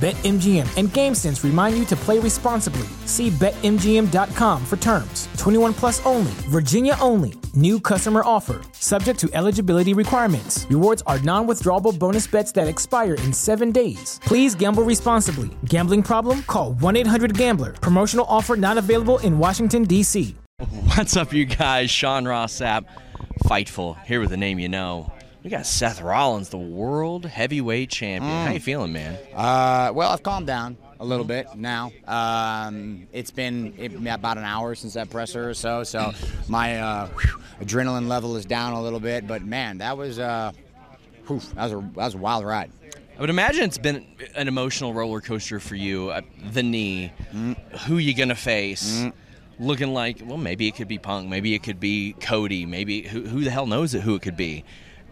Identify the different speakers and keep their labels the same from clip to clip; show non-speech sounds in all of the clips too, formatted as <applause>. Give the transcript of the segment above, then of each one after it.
Speaker 1: BetMGM and GameSense remind you to play responsibly. See BetMGM.com for terms. 21 plus only, Virginia only. New customer offer, subject to eligibility requirements. Rewards are non withdrawable bonus bets that expire in seven days. Please gamble responsibly. Gambling problem? Call 1 800 Gambler. Promotional offer not available in Washington, D.C.
Speaker 2: What's up, you guys? Sean Ross Sapp, Fightful, here with a name you know. We got Seth Rollins, the world heavyweight champion. How you feeling, man?
Speaker 3: Uh, well, I've calmed down a little bit now. Um, it's been it, about an hour since that presser or so, so my uh, whew, adrenaline level is down a little bit. But man, that was uh, whew, that was a that was a wild ride.
Speaker 2: I would imagine it's been an emotional roller coaster for you. Uh, the knee, who you gonna face? Looking like, well, maybe it could be Punk, maybe it could be Cody, maybe who, who the hell knows it, who it could be.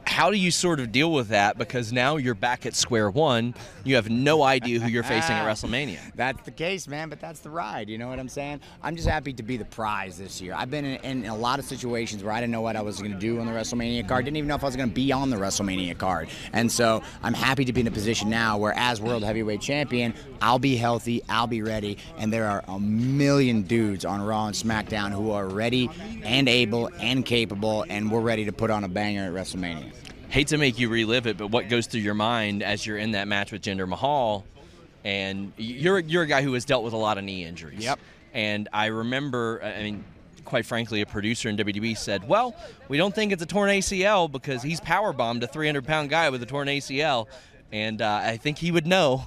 Speaker 2: How do you sort of deal with that? Because now you're back at square one. You have no idea who you're facing at ah, WrestleMania.
Speaker 3: That's the case, man, but that's the ride. You know what I'm saying? I'm just happy to be the prize this year. I've been in, in a lot of situations where I didn't know what I was going to do on the WrestleMania card. Didn't even know if I was going to be on the WrestleMania card. And so I'm happy to be in a position now where, as World Heavyweight Champion, I'll be healthy, I'll be ready, and there are a million dudes on Raw and SmackDown who are ready and able and capable, and we're ready to put on a banger at WrestleMania.
Speaker 2: Hate to make you relive it, but what goes through your mind as you're in that match with Jinder Mahal? And you're you're a guy who has dealt with a lot of knee injuries.
Speaker 3: Yep.
Speaker 2: And I remember, I mean, quite frankly, a producer in WWE said, "Well, we don't think it's a torn ACL because he's power bombed a 300 pound guy with a torn ACL," and uh, I think he would know.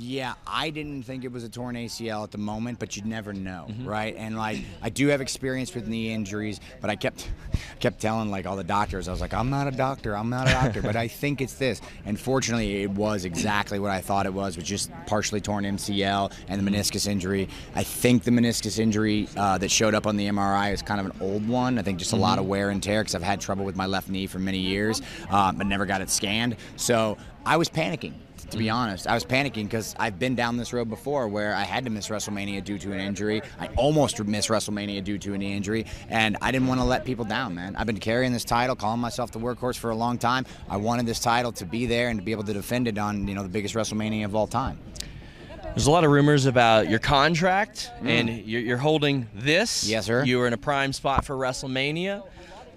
Speaker 3: Yeah, I didn't think it was a torn ACL at the moment, but you never know, right? And like, I do have experience with knee injuries, but I kept <laughs> kept telling like all the doctors, I was like, I'm not a doctor, I'm not a doctor, but I think it's this. And fortunately, it was exactly what I thought it was, was just partially torn MCL and the meniscus injury. I think the meniscus injury uh, that showed up on the MRI is kind of an old one. I think just a lot of wear and tear because I've had trouble with my left knee for many years, uh, but never got it scanned. So I was panicking to be mm-hmm. honest. I was panicking because I've been down this road before where I had to miss WrestleMania due to an injury. I almost missed WrestleMania due to an injury, and I didn't want to let people down, man. I've been carrying this title, calling myself the workhorse for a long time. I wanted this title to be there and to be able to defend it on, you know, the biggest WrestleMania of all time.
Speaker 2: There's a lot of rumors about your contract, mm. and you're, you're holding this.
Speaker 3: Yes, sir.
Speaker 2: You were in a prime spot for WrestleMania.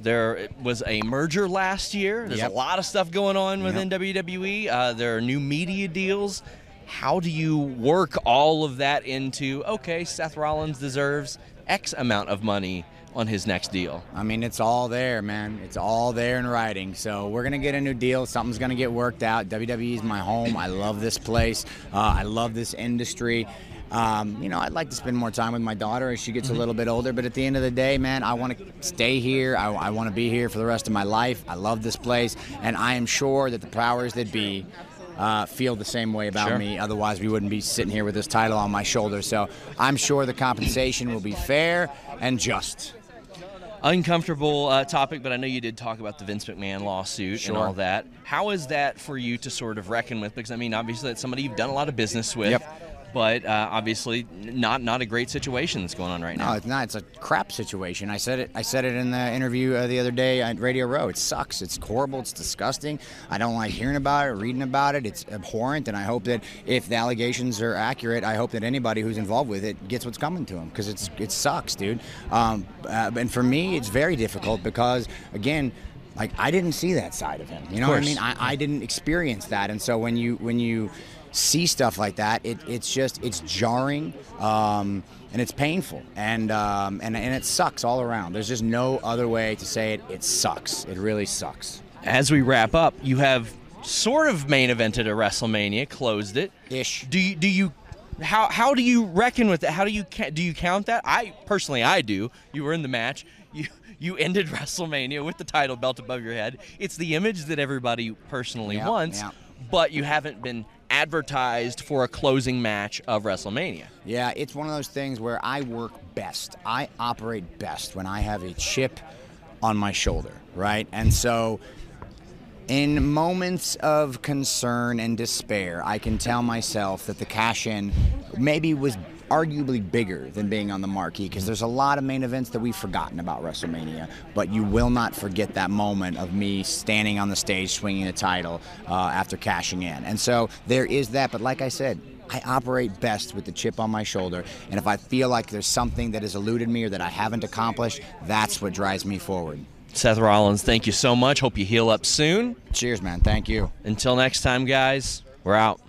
Speaker 2: There was a merger last year. There's
Speaker 3: Yep.
Speaker 2: a lot of stuff going on within WWE. Uh, there are new media deals. How do you work all of that into, okay, Seth Rollins deserves X amount of money on his next deal?
Speaker 3: I mean, it's all there, man. It's all there in writing. So we're gonna get a new deal. Something's gonna get worked out. WWE is my home. I love this place. Uh, I love this industry. Um, you know, I'd like to spend more time with my daughter as she gets a little bit older. But at the end of the day, man, I want to stay here. I, I want to be here for the rest of my life. I love this place, and I am sure that the powers that be. uh, feel the same way about
Speaker 4: Sure.
Speaker 3: me. Otherwise, we wouldn't be sitting here with this title on my shoulder. So I'm sure the compensation will be fair and just.
Speaker 4: Uncomfortable uh, topic, but I know you did talk about the Vince McMahon lawsuit
Speaker 3: Sure.
Speaker 4: and all that. How is that for you to sort of reckon with? Because I mean, obviously, that's somebody you've done a lot of business with.
Speaker 3: Yep.
Speaker 4: But uh, obviously, not not a great situation that's going on right now.
Speaker 3: No, it's not. It's a crap situation. I said it. I said it in the interview uh, the other day at Radio Row. It sucks. It's horrible. It's disgusting. I don't like hearing about it, reading about it. It's abhorrent, and I hope that if the allegations are accurate, I hope that anybody who's involved with it gets what's coming to them because it's it sucks, dude. Um, uh, and for me, it's very difficult because again. Like I didn't see that side of him, you know what I mean? I, I didn't experience that, and so when you when you see stuff like that, it, it's just it's jarring um, and it's painful and, um, and and it sucks all around. There's just no other way to say it. It sucks. It really sucks.
Speaker 4: As we wrap up, you have sort of main evented a WrestleMania, closed it.
Speaker 3: Ish.
Speaker 4: Do you do you how how do you reckon with that? How do you do you count that? I personally I do. You were in the match. You you ended <laughs> WrestleMania with the title belt above your head. It's the image that everybody personally
Speaker 3: Yeah,
Speaker 4: wants,
Speaker 3: yeah.
Speaker 4: But you haven't been advertised for a closing match of WrestleMania.
Speaker 3: Yeah, it's one of those things where I work best. I operate best when I have a chip on my shoulder, right? And so in moments of concern and despair, I can tell myself that the cash in maybe was arguably bigger than being on the marquee because there's a lot of main events that we've forgotten about WrestleMania, but you will not forget that moment of me standing on the stage swinging the title uh, after cashing in. And so there is that, but like I said, I operate best with the chip on my shoulder, and if I feel like there's something that has eluded me or that I haven't accomplished, that's what drives me forward.
Speaker 4: Seth Rollins, thank you so much. Hope you heal up soon.
Speaker 3: Cheers, man. Thank you.
Speaker 4: Until next time, guys, we're out.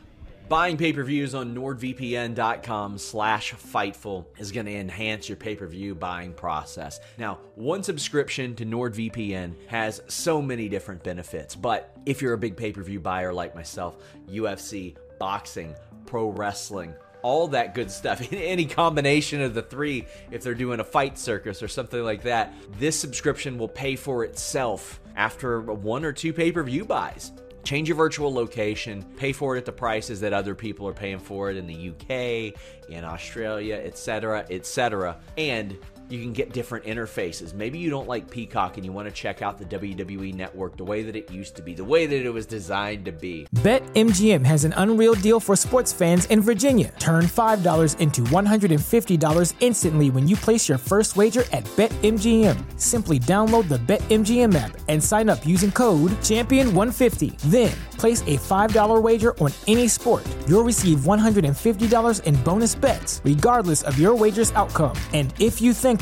Speaker 2: Buying pay-per-views on nordvpn.com slash Fightful is going to enhance your pay-per-view buying process. Now, one subscription to NordVPN has so many different benefits, but if you're a big pay-per-view buyer like myself, UFC, boxing, pro wrestling, all that good stuff, <laughs> any combination of the three, if they're doing a fight circus or something like that, this subscription will pay for itself after one or two pay-per-view buys. Change your virtual location, pay for it at the prices that other people are paying for it in the UK, in Australia, etc., etc. And you can get different interfaces. Maybe you don't like Peacock and you want to check out the WWE network the way that it used to be, the way that it was designed to be.
Speaker 1: BetMGM has an unreal deal for sports fans in Virginia. Turn $5 into $150 instantly when you place your first wager at BetMGM. Simply download the BetMGM app and sign up using code Champion150. Then, place a $5 wager on any sport. You'll receive $150 in bonus bets, regardless of your wager's outcome. And if you think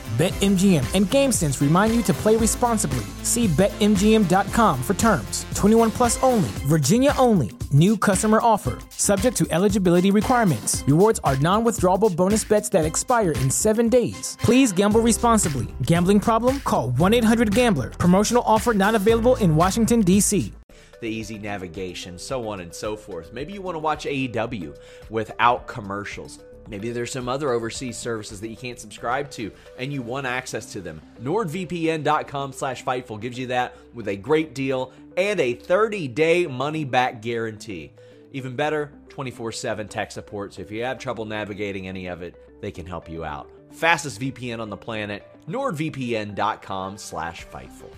Speaker 1: BetMGM and GameSense remind you to play responsibly. See BetMGM.com for terms. 21 plus only, Virginia only. New customer offer. Subject to eligibility requirements. Rewards are non withdrawable bonus bets that expire in seven days. Please gamble responsibly. Gambling problem? Call 1 800 Gambler. Promotional offer not available in Washington, D.C.
Speaker 2: the easy navigation, so on and so forth. Maybe you want to watch AEW without commercials. Maybe there's some other overseas services that you can't subscribe to and you want access to them. NordVPN.com slash Fightful gives you that with a great deal and a 30-day money-back guarantee. Even better, 24-7 tech support, so if you have trouble navigating any of it, they can help you out. Fastest VPN on the planet, NordVPN.com slash Fightful.